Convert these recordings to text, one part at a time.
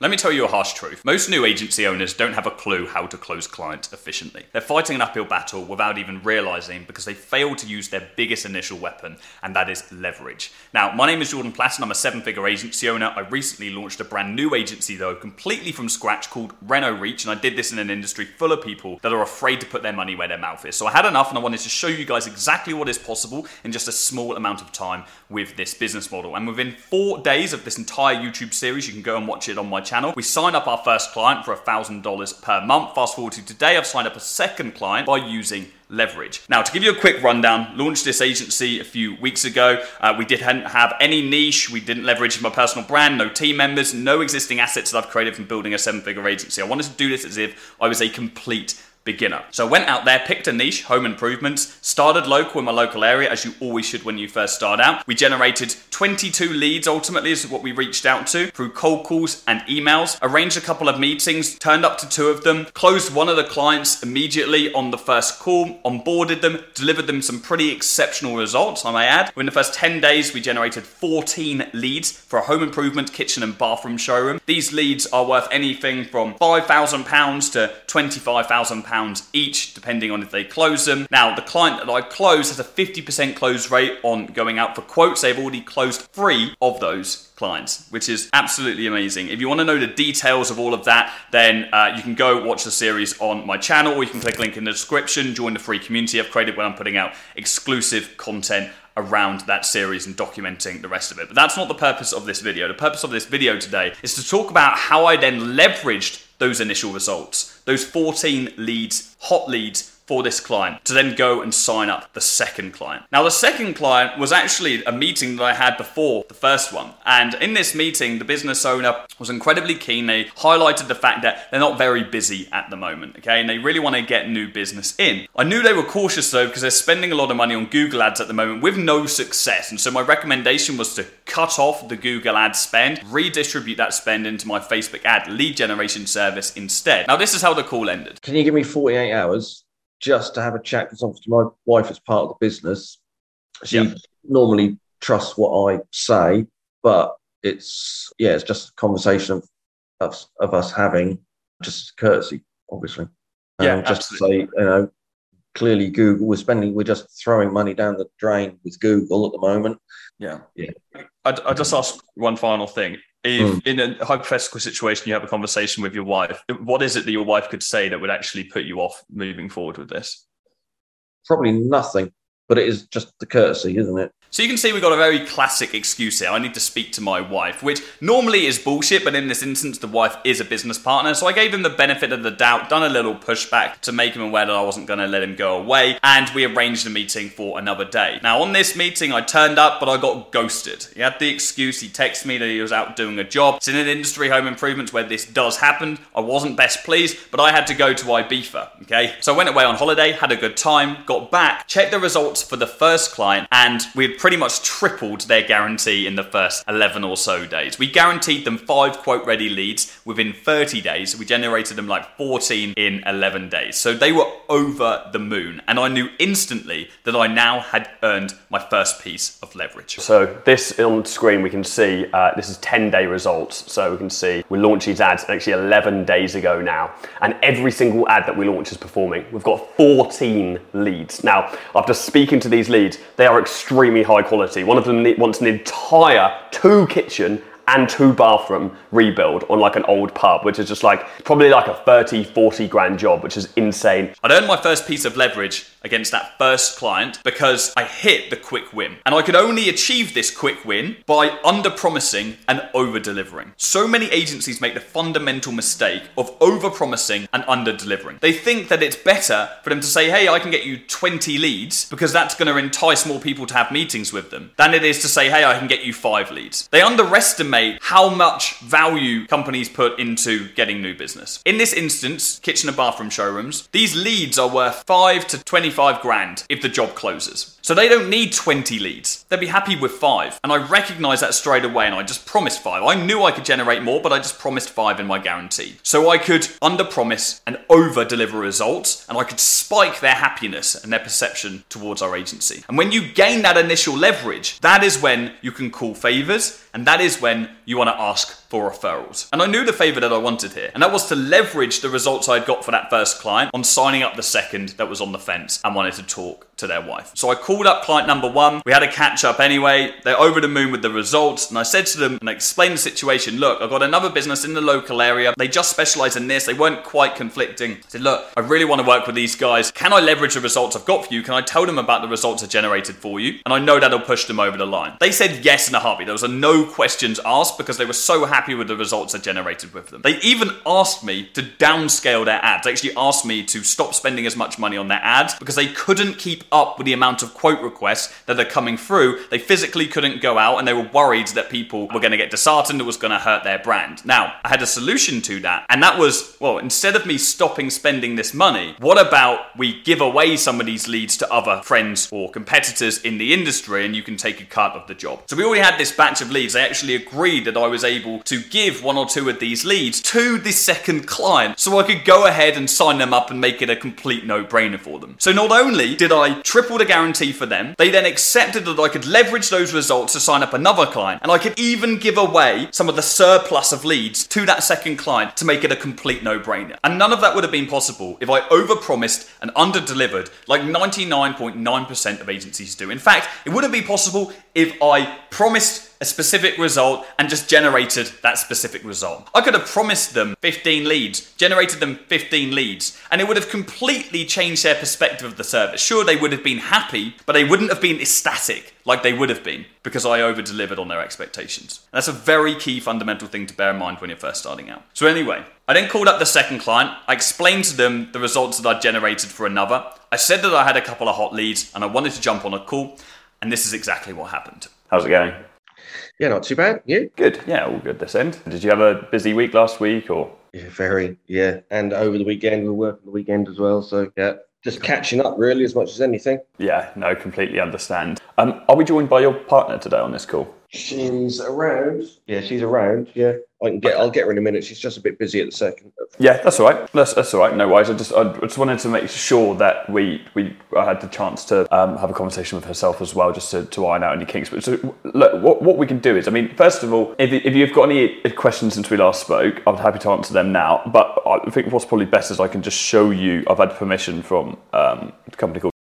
Let me tell you a harsh truth. Most new agency owners don't have a clue how to close clients efficiently. They're fighting an uphill battle without even realizing because they fail to use their biggest initial weapon, and that is leverage. Now, my name is Jordan Platten, and I'm a seven figure agency owner. I recently launched a brand new agency, though, completely from scratch called Reno Reach, and I did this in an industry full of people that are afraid to put their money where their mouth is. So I had enough, and I wanted to show you guys exactly what is possible in just a small amount of time with this business model. And within four days of this entire YouTube series, you can go and watch it on my channel. We signed up our first client for $1,000 per month. Fast forward to today, I've signed up a second client by using leverage. Now, to give you a quick rundown, launched this agency a few weeks ago. Uh, we didn't have any niche, we didn't leverage my personal brand, no team members, no existing assets that I've created from building a seven figure agency. I wanted to do this as if I was a complete beginner. So I went out there, picked a niche, home improvements, started local in my local area, as you always should when you first start out. We generated 22 leads ultimately is what we reached out to through cold calls and emails, arranged a couple of meetings, turned up to two of them, closed one of the clients immediately on the first call, onboarded them, delivered them some pretty exceptional results, I may add. Within the first 10 days, we generated 14 leads for a home improvement kitchen and bathroom showroom. These leads are worth anything from £5,000 to £25,000 pounds each, depending on if they close them. Now, the client that I closed has a 50% close rate on going out for quotes. They've already closed three of those clients, which is absolutely amazing. If you want to know the details of all of that, then uh, you can go watch the series on my channel, or you can click link in the description, join the free community I've created when I'm putting out exclusive content around that series and documenting the rest of it. But that's not the purpose of this video. The purpose of this video today is to talk about how I then leveraged those initial results, those 14 leads, hot leads for this client to then go and sign up the second client. Now, the second client was actually a meeting that I had before the first one. And in this meeting, the business owner was incredibly keen. They highlighted the fact that they're not very busy at the moment, okay? And they really want to get new business in. I knew they were cautious though because they're spending a lot of money on Google ads at the moment with no success. And so my recommendation was to cut off the Google ad spend, redistribute that spend into my Facebook ad lead generation service instead. Now, this is how the call ended. Can you give me 48 hours just to have a chat because obviously my wife is part of the business. She yep. normally trusts what I say, but it's yeah, it's just a conversation of of, of us having just courtesy, obviously. Yeah, um, just absolutely. to say, you know, clearly Google we're spending we're just throwing money down the drain with Google at the moment. Yeah, yeah. I I just ask one final thing. If mm. in a hypothetical situation you have a conversation with your wife, what is it that your wife could say that would actually put you off moving forward with this? Probably nothing, but it is just the courtesy, isn't it? So you can see we've got a very classic excuse here. I need to speak to my wife, which normally is bullshit, but in this instance, the wife is a business partner. So I gave him the benefit of the doubt, done a little pushback to make him aware that I wasn't going to let him go away, and we arranged a meeting for another day. Now, on this meeting, I turned up, but I got ghosted. He had the excuse, he texted me that he was out doing a job. It's in an industry, home improvements, where this does happen. I wasn't best pleased, but I had to go to Ibiza, okay? So I went away on holiday, had a good time, got back, checked the results for the first client, and we pretty much tripled their guarantee in the first 11 or so days. We guaranteed them five quote ready leads within 30 days. We generated them like 14 in 11 days. So they were over the moon. And I knew instantly that I now had earned my first piece of leverage. So this on screen, we can see uh, this is 10 day results. So we can see we launched these ads actually 11 days ago now. And every single ad that we launch is performing. We've got 14 leads. Now, after speaking to these leads, they are extremely high quality. One of them wants an entire two kitchen and two bathroom rebuild on like an old pub, which is just like probably like a 30, 40 grand job, which is insane. I'd earned my first piece of leverage against that first client because I hit the quick win. And I could only achieve this quick win by under promising and over delivering. So many agencies make the fundamental mistake of over promising and under delivering. They think that it's better for them to say, hey, I can get you 20 leads because that's going to entice more people to have meetings with them than it is to say, hey, I can get you five leads. They underestimate how much value companies put into getting new business. In this instance, kitchen and bathroom showrooms, these leads are worth 5 to 20 25 grand if the job closes. So they don't need 20 leads. They'd be happy with five. And I recognized that straight away and I just promised five. I knew I could generate more, but I just promised five in my guarantee. So I could under promise and over deliver results and I could spike their happiness and their perception towards our agency. And when you gain that initial leverage, that is when you can call favors and that is when you want to ask for referrals. And I knew the favor that I wanted here, and that was to leverage the results I had got for that first client on signing up the second that was on the fence and wanted to talk to their wife. So I called up client number one. We had a catch up anyway. They're over the moon with the results. And I said to them and I explained the situation look, I've got another business in the local area. They just specialize in this. They weren't quite conflicting. I said, look, I really want to work with these guys. Can I leverage the results I've got for you? Can I tell them about the results I generated for you? And I know that'll push them over the line. They said yes in a heartbeat. There was a no questions asked because they were so happy with the results I generated with them. They even asked me to downscale their ads. They actually asked me to stop spending as much money on their ads because they couldn't keep up with the amount of quote requests that are coming through. They physically couldn't go out and they were worried that people were going to get disheartened, it was going to hurt their brand. Now, I had a solution to that, and that was well, instead of me stopping spending this money, what about we give away some of these leads to other friends or competitors in the industry and you can take a cut of the job? So we already had this batch of leads. They actually agreed that I was able to give one or two of these leads to the second client so I could go ahead and sign them up and make it a complete no brainer for them. So not only did I triple the guarantee for them, they then accepted that I could leverage those results to sign up another client and I could even give away some of the surplus of leads to that second client to make it a complete no brainer. And none of that would have been possible if I overpromised and under-delivered like 99.9% of agencies do. In fact, it wouldn't be possible if I promised a specific result and just generated that specific result. I could have promised them 15 leads, generated them 15 leads, and it would have completely changed their perspective of the service. Sure, they would have been happy, but they wouldn't have been ecstatic like they would have been because I over delivered on their expectations. That's a very key fundamental thing to bear in mind when you're first starting out. So, anyway, I then called up the second client. I explained to them the results that I'd generated for another. I said that I had a couple of hot leads and I wanted to jump on a call, and this is exactly what happened. How's it going? Yeah, not too bad. You? Good. Yeah, all good this end. Did you have a busy week last week or? Yeah, very. Yeah, and over the weekend we were working the weekend as well. So yeah, just catching up really as much as anything. Yeah, no, completely understand. Um, are we joined by your partner today on this call? She's around. Yeah, she's around. Yeah, I can get. I'll get her in a minute. She's just a bit busy at the second. Yeah, that's all right. That's, that's all right. No worries. I just I just wanted to make sure that we we I had the chance to um, have a conversation with herself as well, just to, to iron out any kinks. But so look, what, what we can do is, I mean, first of all, if, if you've got any questions since we last spoke, I'm happy to answer them now. But I think what's probably best is I can just show you. I've had permission from um, a company called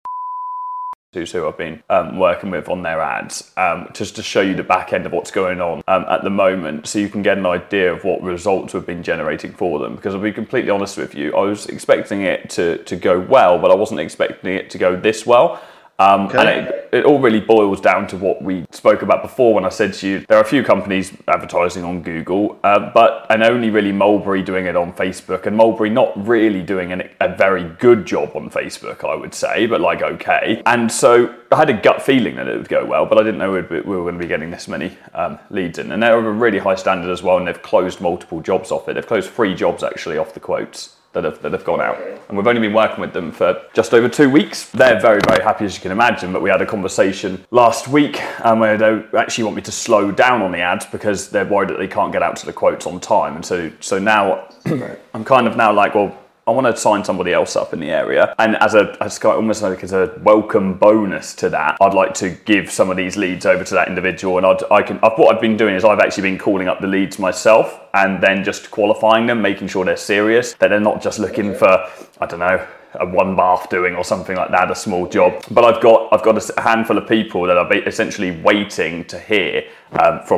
who I've been um, working with on their ads, um, just to show you the back end of what's going on um, at the moment, so you can get an idea of what results we've been generating for them. Because I'll be completely honest with you, I was expecting it to, to go well, but I wasn't expecting it to go this well. Um, okay. And it, it, all really boils down to what we spoke about before when I said to you there are a few companies advertising on Google, uh, but and only really Mulberry doing it on Facebook, and Mulberry not really doing an, a very good job on Facebook, I would say, but like okay. And so I had a gut feeling that it would go well, but I didn't know we were going to be getting this many um, leads in. And they're of a really high standard as well, and they've closed multiple jobs off it. They've closed three jobs actually off the quotes that have, that have gone out. And we've only been working with them for just over two weeks. They're very, very happy, as you can imagine. But we had a conversation last week um, where they actually want me to slow down on the ads because they're worried that they can't get out to the quotes on time. And so, so now I'm kind of now like, well, I want to sign somebody else up in the area. And as a as almost like as a welcome bonus to that, I'd like to give some of these leads over to that individual. And I'd, I can I've, what I've been doing is I've actually been calling up the leads myself and then just qualifying them, making sure they're serious, that they're not just looking for I don't know a one bath doing or something like that, a small job. But I've got I've got a handful of people that are essentially waiting to hear um, from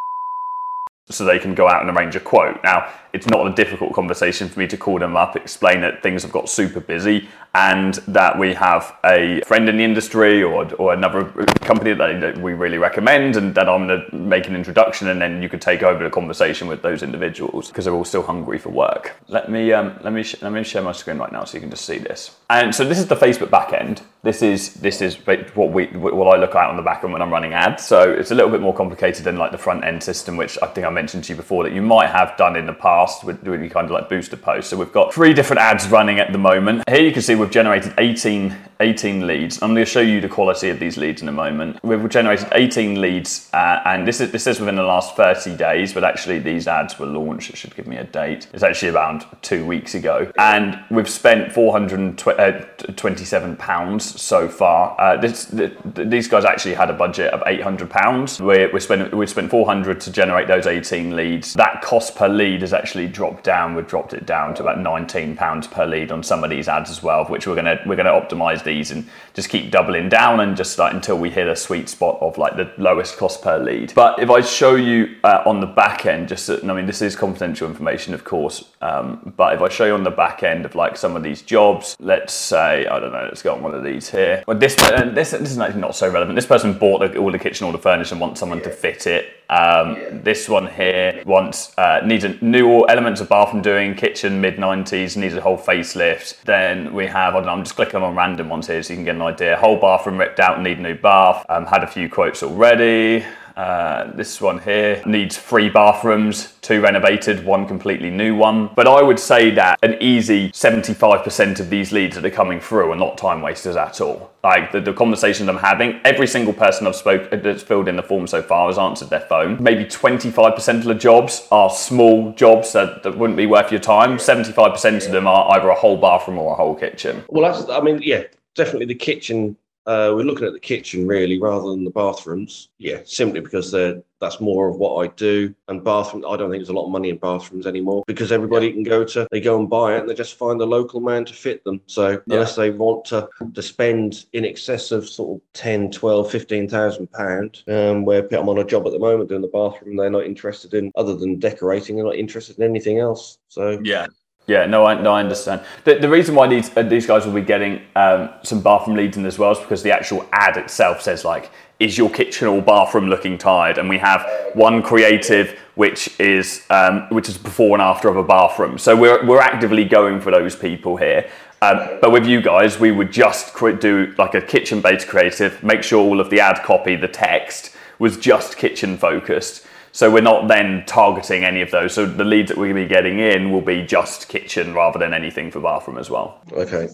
so they can go out and arrange a quote. Now, it's not a difficult conversation for me to call them up, explain that things have got super busy, and that we have a friend in the industry or, or another company that we really recommend, and that I'm going to make an introduction, and then you could take over the conversation with those individuals because they're all still hungry for work. Let me um, let me sh- let me share my screen right now so you can just see this. And so this is the Facebook backend. This is this is what we what I look at on the back end when I'm running ads. So it's a little bit more complicated than like the front end system, which I think I mentioned to you before that you might have done in the past with doing kind of like booster posts. So we've got three different ads running at the moment. Here you can see we've generated 18 18 leads. I'm going to show you the quality of these leads in a moment. We've generated 18 leads, uh, and this is this is within the last 30 days. But actually, these ads were launched. It should give me a date. It's actually around two weeks ago, and we've spent 427 pounds so far. Uh, this, the, these guys actually had a budget of 800 pounds. We we spent we spent 400 to generate those 18 leads. That cost per lead has actually dropped down. We've dropped it down to about 19 pounds per lead on some of these ads as well, which we're gonna we're gonna optimize these and just keep doubling down and just like until we hit a sweet spot of like the lowest cost per lead. But if I show you uh, on the back end, just I mean this is confidential information, of course. Um, but if I show you on the back end of like some of these jobs, let's say I don't know, let's go on one of these here. Well, this this this is actually not so relevant. This person bought all the kitchen, all the furniture, and wants someone to fit it. Um, this one here wants uh, needs a new elements of bathroom doing, kitchen mid 90s, needs a whole facelift. Then we have I don't know, I'm just clicking on random ones here so you can get an idea. Whole bathroom ripped out, need new bath. Um, had a few quotes already. Uh, this one here needs three bathrooms, two renovated, one completely new one. But I would say that an easy 75% of these leads that are coming through are not time wasters at all. Like the, the conversations I'm having, every single person I've spoke that's filled in the form so far has answered their phone. Maybe 25% of the jobs are small jobs that, that wouldn't be worth your time. 75% of them are either a whole bathroom or a whole kitchen. Well, that's, I mean, yeah, definitely the kitchen uh, we're looking at the kitchen really rather than the bathrooms. Yeah, simply because they're that's more of what I do. And bathroom, I don't think there's a lot of money in bathrooms anymore because everybody yeah. can go to, they go and buy it and they just find a local man to fit them. So yeah. unless they want to, to spend in excess of sort of 10, 12, 15,000 pound, um, where I'm on a job at the moment doing the bathroom, they're not interested in, other than decorating, they're not interested in anything else. So yeah. Yeah, no, I, no, I understand. The, the reason why these uh, these guys will be getting um, some bathroom leads in as well is because the actual ad itself says like, "Is your kitchen or bathroom looking tired?" And we have one creative which is um, which is before and after of a bathroom. So we're we're actively going for those people here. Um, but with you guys, we would just do like a kitchen-based creative, make sure all of the ad copy, the text was just kitchen focused so we're not then targeting any of those. So the leads that we're going to be getting in will be just kitchen rather than anything for bathroom as well. Okay.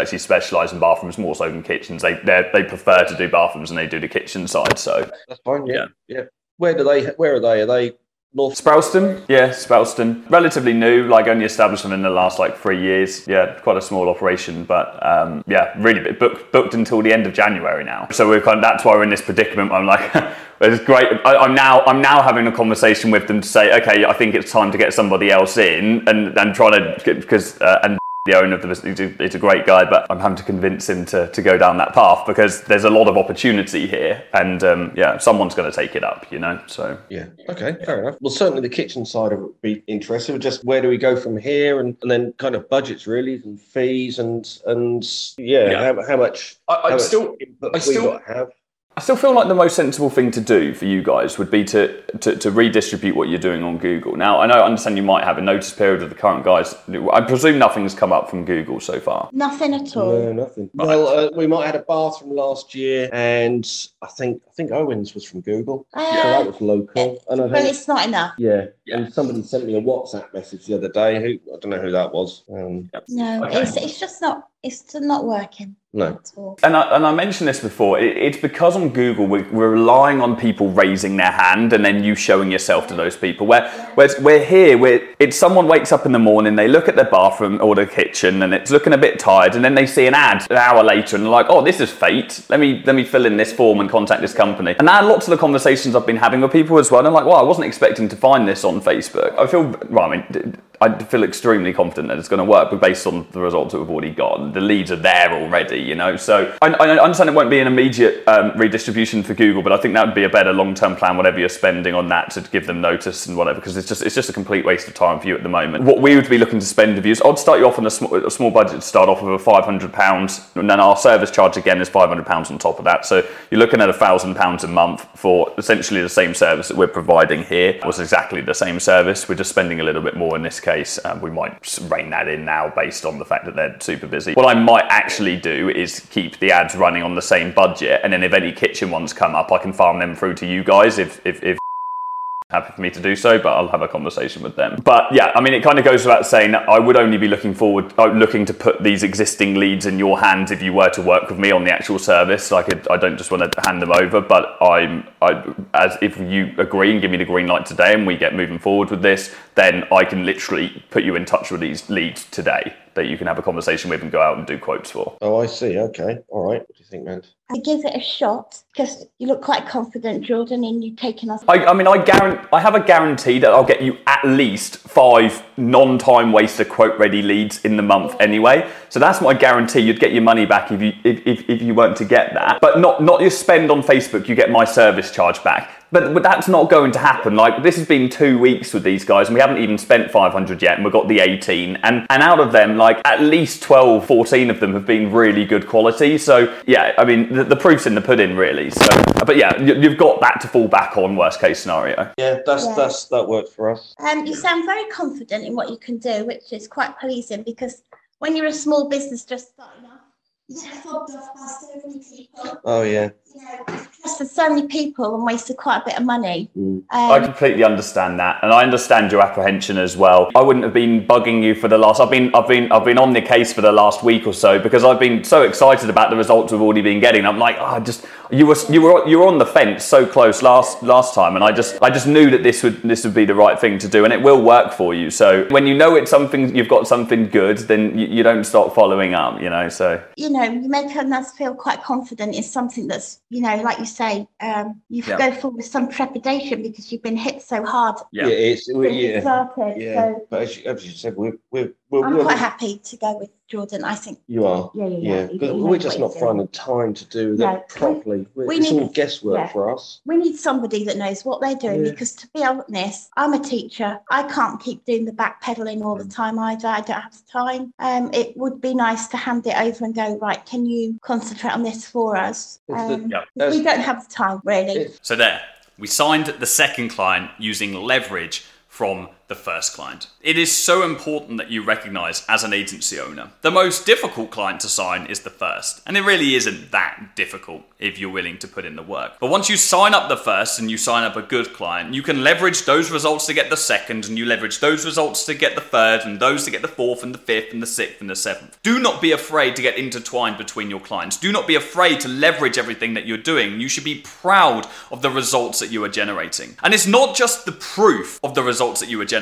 Actually specialise in bathrooms more so than kitchens. They they prefer to do bathrooms and they do the kitchen side. So that's fine. Yeah, yeah. yeah. Where do they? Where are they? Are they North Sprowston, yeah, Sprowston. Relatively new, like only established in the last like three years. Yeah, quite a small operation, but um, yeah, really booked booked until the end of January now. So we're kind of, that's why we're in this predicament. I'm like, it's great. I, am now I'm now having a conversation with them to say, okay, I think it's time to get somebody else in, and and trying to because uh, and the owner of the business. He's a, great guy, but I'm having to convince him to, to go down that path because there's a lot of opportunity here, and um, yeah, someone's going to take it up, you know. So yeah, okay, fair enough. Well, certainly the kitchen side of it would be interesting. Just where do we go from here, and, and then kind of budgets really, and fees, and and yeah, yeah. How, how, much? I, I still, I still have. I still feel like the most sensible thing to do for you guys would be to, to, to, redistribute what you're doing on Google. Now, I know, I understand you might have a notice period of the current guys. I presume nothing's come up from Google so far. Nothing at all. No, nothing. Right. Well, uh, we might have had a bathroom last year, and I think I think Owens was from Google. Uh, so that was local. It, and well, it's not enough. Yeah. yeah. And somebody sent me a WhatsApp message the other day. Who I don't know who that was. Um, no, okay. it's, it's just not. It's not working. No. And I, and I mentioned this before. It, it's because on Google we're, we're, relying on people raising their hand and then you showing yourself to those people. Where whereas we're here, where it's someone wakes up in the morning, they look at their bathroom or the kitchen, and it's looking a bit tired, and then they see an ad an hour later, and they're like, "Oh, this is fate. Let me let me fill in this form and contact this company." And now lots of the conversations I've been having with people as well. And I'm like, "Well, I wasn't expecting to find this on Facebook." I feel well. I mean I feel extremely confident that it's going to work, but based on the results that we've already got, the leads are there already, you know. So I, I understand it won't be an immediate um, redistribution for Google, but I think that would be a better long-term plan, whatever you're spending on that, to give them notice and whatever, because it's just it's just a complete waste of time for you at the moment. What we would be looking to spend of you is I'd start you off on a small, a small budget to start off with a five hundred pounds, and then our service charge again is five hundred pounds on top of that. So you're looking at a thousand pounds a month for essentially the same service that we're providing here. It was exactly the same service. We're just spending a little bit more in this case case, um, we might rein that in now based on the fact that they're super busy. What I might actually do is keep the ads running on the same budget, and then if any kitchen ones come up, I can farm them through to you guys if if. if happy for me to do so, but I'll have a conversation with them. But yeah, I mean, it kind of goes without saying that I would only be looking forward, uh, looking to put these existing leads in your hands if you were to work with me on the actual service. Like, it, I don't just want to hand them over, but I'm, I, as if you agree and give me the green light today, and we get moving forward with this, then I can literally put you in touch with these leads today that you can have a conversation with and go out and do quotes for. Oh, I see. Okay. All right. What do you think, man? I give it a shot because you look quite confident, Jordan, in you taking us. I, I mean, I guarantee, I have a guarantee that I'll get you at least five non-time waster quote-ready leads in the month anyway. So that's my guarantee. You'd get your money back if you if, if, if you weren't to get that. But not not your spend on Facebook. You get my service charge back. But, but that's not going to happen. Like this has been two weeks with these guys, and we haven't even spent 500 yet, and we've got the 18. And and out of them, like at least 12, 14 of them have been really good quality. So yeah, I mean the, the proof's in the pudding, really. So, but yeah, you, you've got that to fall back on. Worst case scenario. Yeah, that's Yeah. that's that worked for us. Um, you sound very confident in what you can do, which is quite pleasing because when you're a small business just starting off, you get fobbed off by so many people. Oh yeah. You know, so many people and wasted quite a bit of money. Mm. I Um, completely understand that, and I understand your apprehension as well. I wouldn't have been bugging you for the last. I've been, I've been, I've been on the case for the last week or so because I've been so excited about the results we've already been getting. I'm like, oh, I just you were, you were, you were on the fence so close last last time, and I just, I just knew that this would, this would be the right thing to do, and it will work for you. So when you know it's something, you've got something good, then you, you don't stop following up. You know, so you know, you make us feel quite confident in something that's, you know, like you say, um, you Yeah. go forward with some trepidation because you've been hit so hard Yeah. it's since we, yeah. started. Yeah, So but as you, as you said, we're we're, we're, I'm we're quite happy to go with Jordan. I think, You are. yeah, yeah, yeah. Yeah, but we're just not finding time to do that we- properly. We we it's need- all guesswork yeah. for us. We need somebody that knows what they're doing Yeah. because, to be honest, I'm a teacher. I can't keep doing the backpedaling all the Mm. time either. I don't have the time. Um, it would be nice to hand it over and go, right, can you concentrate on this for us? It's the- Um, Yeah. 'cause we don't have the time, really. So there, we signed the second client using leverage from the first client. It is so important that you recognize as an agency owner. The most difficult client to sign is the first, and it really isn't that difficult if you're willing to put in the work. But once you sign up the first and you sign up a good client, you can leverage those results to get the second, and you leverage those results to get the third, and those to get the fourth, and the fifth, and the sixth, and the seventh. Do not be afraid to get intertwined between your clients. Do not be afraid to leverage everything that you're doing. You should be proud of the results that you are generating. And it's not just the proof of the results that you are generating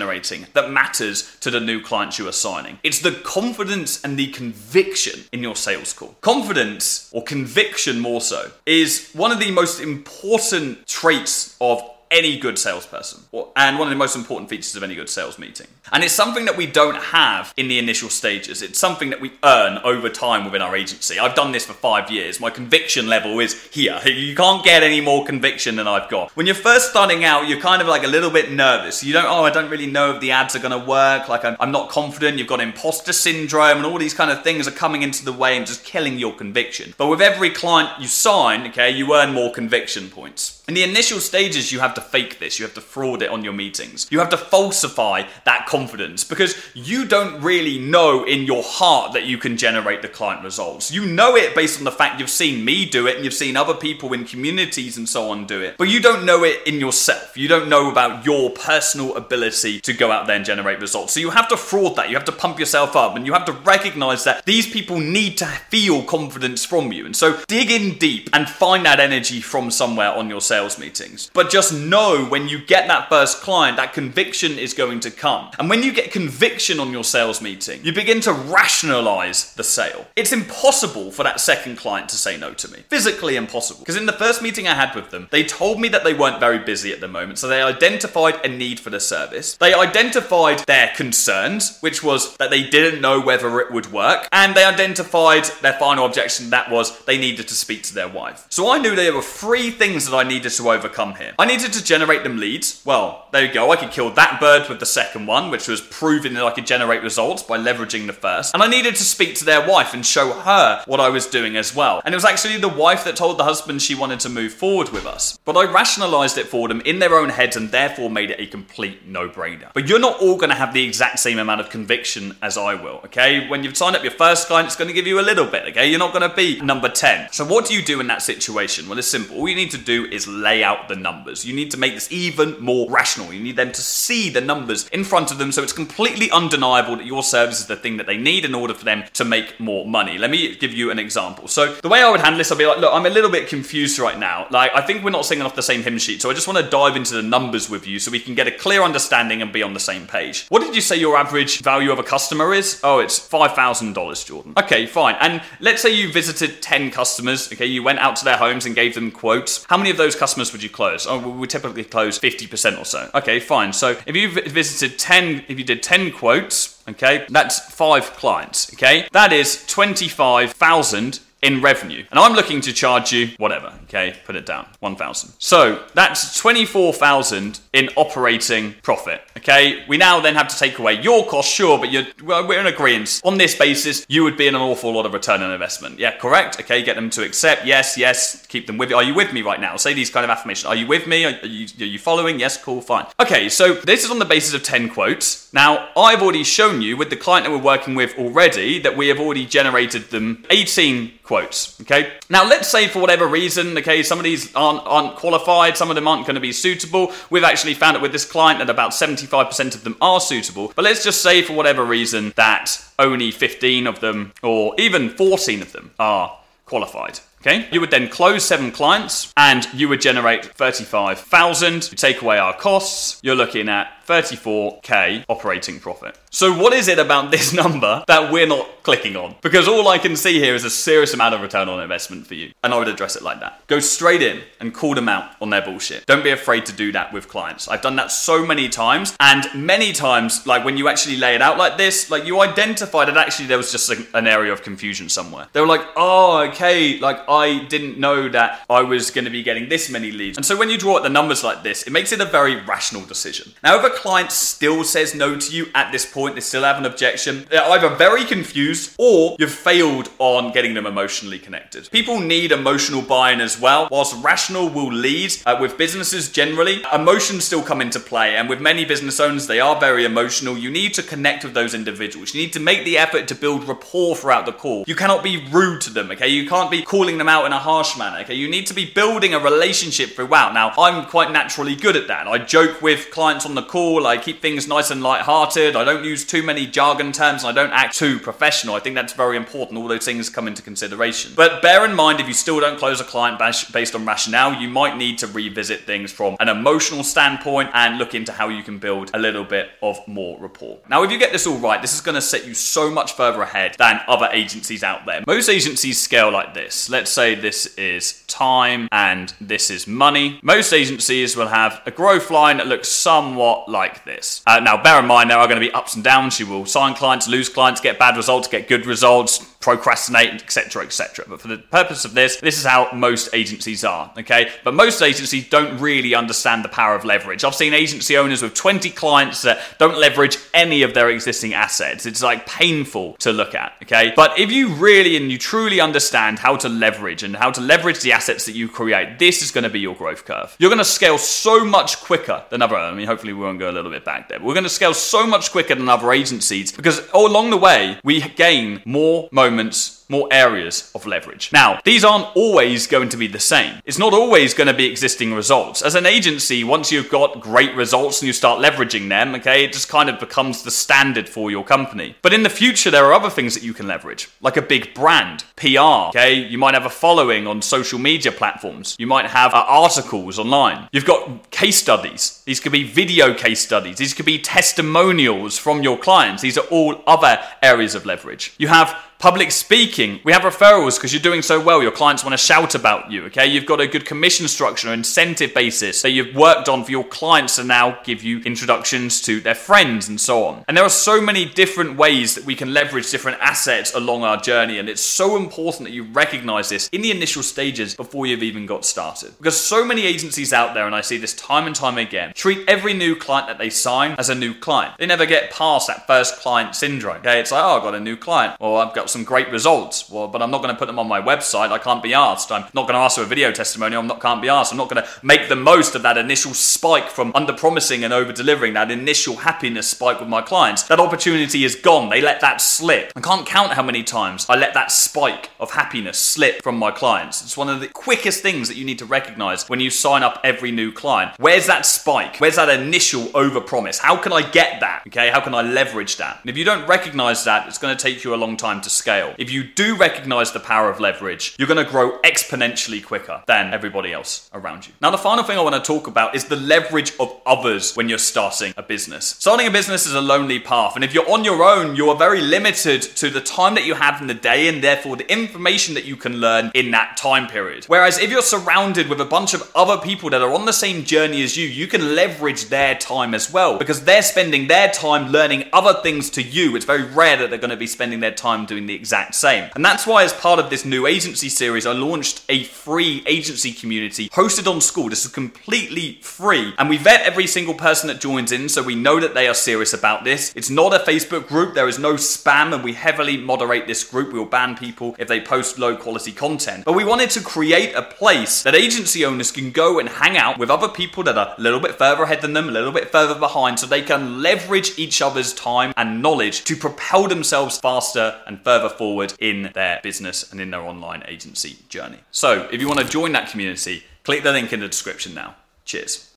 that matters to the new clients you are signing. It's the confidence and the conviction in your sales call. Confidence, or conviction more so, is one of the most important traits of any good salesperson and one of the most important features of any good sales meeting. And it's something that we don't have in the initial stages. It's something that we earn over time within our agency. I've done this for five years. My conviction level is here. You can't get any more conviction than I've got. When you're first starting out, you're kind of like a little bit nervous. You don't, oh, I don't really know if the ads are going to work. Like, I'm, I'm not confident. You've got imposter syndrome, and all these kind of things are coming into the way and just killing your conviction. But with every client you sign, okay, you earn more conviction points. In the initial stages, you have to fake this. You have to fraud it on your meetings. You have to falsify that confidence because you don't really know in your heart that you can generate the client results. You know it based on the fact you've seen me do it and you've seen other people in communities and so on do it. But you don't know it in yourself. You don't know about your personal ability to go out there and generate results. So you have to fraud that. You have to pump yourself up and you have to recognize that these people need to feel confidence from you. And so dig in deep and find that energy from somewhere on your sales meetings. But just know when you get that first client, that conviction is going to come. And when you get conviction on your sales meeting, you begin to rationalize the sale. It's impossible for that second client to say no to me. Physically impossible. Because in the first meeting I had with them, they told me that they weren't very busy at the moment. So they identified a need for the service. They identified their concerns, which was that they didn't know whether it would work. And they identified their final objection that was they needed to speak to their wife. So I knew there were three things that I needed to overcome here. I needed to to generate them leads. Well, there you go. I could kill that bird with the second one, which was proving that I could generate results by leveraging the first. And I needed to speak to their wife and show her what I was doing as well. And it was actually the wife that told the husband she wanted to move forward with us. But I rationalized it for them in their own heads and therefore made it a complete no brainer. But you're not all going to have the exact same amount of conviction as I will, okay? When you've signed up your first client, it's going to give you a little bit, okay? You're not going to be number 10. So, what do you do in that situation? Well, it's simple. All you need to do is lay out the numbers. You need to make this even more rational. You need them to see the numbers in front of them so it's completely undeniable that your service is the thing that they need in order for them to make more money. Let me give you an example. So, the way I would handle this, I'd be like, look, I'm a little bit confused right now. Like, I think we're not singing off the same hymn sheet. So, I just want to dive into the numbers with you so we can get a clear understanding and be on the same page. What did you say your average value of a customer is? Oh, it's $5,000, Jordan. Okay, fine. And let's say you visited 10 customers, okay, you went out to their homes and gave them quotes. How many of those customers would you close? Oh, we typically close 50% or so. Okay, fine. So if you visited 10, if you did 10 quotes, okay, that's five clients, okay? That is 25,000 in revenue. And I'm looking to charge you whatever, okay? Put it down, 1,000. So that's 24,000 in operating profit, okay? We now then have to take away your cost, sure, but you're, well, we're in agreement. On this basis, you would be in an awful lot of return on investment. Yeah, correct? Okay, get them to accept. Yes, yes, keep them with you. Are you with me right now? Say these kind of affirmations. Are you with me? Are you, are you following? Yes, cool, fine. Okay, so this is on the basis of 10 quotes. Now, I've already shown you with the client that we're working with already that we have already generated them 18 quotes. Okay. Now let's say for whatever reason, okay, some of these aren't aren't qualified, some of them aren't going to be suitable. We've actually found it with this client that about 75% of them are suitable. But let's just say for whatever reason that only 15 of them or even 14 of them are qualified. Okay, you would then close seven clients and you would generate 35,000. You take away our costs, you're looking at 34k operating profit. So, what is it about this number that we're not clicking on? Because all I can see here is a serious amount of return on investment for you. And I would address it like that. Go straight in and call them out on their bullshit. Don't be afraid to do that with clients. I've done that so many times. And many times, like when you actually lay it out like this, like you identify that actually there was just an area of confusion somewhere. They were like, oh, okay, like I didn't know that I was going to be getting this many leads. And so when you draw out the numbers like this, it makes it a very rational decision. Now, if a client still says no to you at this point, they still have an objection, they're either very confused or you've failed on getting them emotionally connected. People need emotional buy-in as well. Whilst rational will lead uh, with businesses generally, emotions still come into play. And with many business owners, they are very emotional. You need to connect with those individuals. You need to make the effort to build rapport throughout the call. You cannot be rude to them, okay? You can't be calling them out in a harsh manner, okay? You need to be building a relationship throughout. Now, I'm quite naturally good at that. I joke with clients on the call. I keep things nice and light-hearted. I don't use too many jargon terms and I don't act too professional. I think that's very important. All those things come into consideration. But bear in mind, if you still don't close a client based on rationale, you might need to revisit things from an emotional standpoint and look into how you can build a little bit of more rapport. Now, if you get this all right, this is going to set you so much further ahead than other agencies out there. Most agencies scale like this. Let's say this is time and this is money. Most agencies will have a growth line that looks somewhat like this. Uh, now, bear in mind, there are going to be ups and downs. You will sign clients, lose clients, get bad results, get good results, procrastinate, etc., etc. But for the purpose of this, this is how most agencies are, okay? But most agencies don't really understand the power of leverage. I've seen agency owners with 20 clients that don't leverage any of their existing assets. It's like painful to look at, okay? But if you really and you truly understand how to leverage and how to leverage the assets that you create, this is going to be your growth curve. You're going to scale so much quicker than other, I mean, hopefully we won't go a little bit back there. We're going to scale so much quicker than other agencies because all along the way, we gain more moments more areas of leverage. Now, these aren't always going to be the same. It's not always going to be existing results. As an agency, once you've got great results and you start leveraging them, okay, it just kind of becomes the standard for your company. But in the future, there are other things that you can leverage, like a big brand, PR, okay? You might have a following on social media platforms. You might have uh, articles online. You've got case studies. These could be video case studies. These could be testimonials from your clients. These are all other areas of leverage. You have public speaking. We have referrals because you're doing so well. Your clients want to shout about you, okay? You've got a good commission structure, or incentive basis that you've worked on for your clients to now give you introductions to their friends and so on. And there are so many different ways that we can leverage different assets along our journey. And it's so important that you recognize this in the initial stages before you've even got started. Because so many agencies out there, and I see this time and time again, treat every new client that they sign as a new client. They never get past that first client syndrome. Okay, it's like, oh, I've got a new client, or I've got some great results, well, but I'm not going to put them on my website. I can't be asked. I'm not going to ask for a video testimonial. I'm not can't be asked. I'm not going to make the most of that initial spike from under promising and over delivering. That initial happiness spike with my clients. That opportunity is gone. They let that slip. I can't count how many times I let that spike of happiness slip from my clients. It's one of the quickest things that you need to recognize when you sign up every new client. Where's that spike? Where's that initial overpromise? How can I get that? Okay, how can I leverage that? And if you don't recognize that, it's going to take you a long time to scale. If you do recognize the power of leverage, you're going to grow exponentially quicker than everybody else around you. Now, the final thing I want to talk about is the leverage of others when you're starting a business. Starting a business is a lonely path, and if you're on your own, you are very limited to the time that you have in the day and therefore the information that you can learn in that time period. Whereas if you're surrounded with a bunch of other people that are on the same journey as you, you can leverage their time as well because they're spending their time learning other things to you. It's very rare that they're going to be spending their time doing the exact same. And that's why, as part of this new agency series, I launched a free agency community hosted on Skool. This is completely free. And we vet every single person that joins in so we know that they are serious about this. It's not a Facebook group, there is no spam, and we heavily moderate this group. We will ban people if they post low quality content. But we wanted to create a place that agency owners can go and hang out with other people that are a little bit further ahead than them, a little bit further behind, so they can leverage each other's time and knowledge to propel themselves faster and further forward in their business and in their online agency journey. So, if you want to join that community, click the link in the description now. Cheers.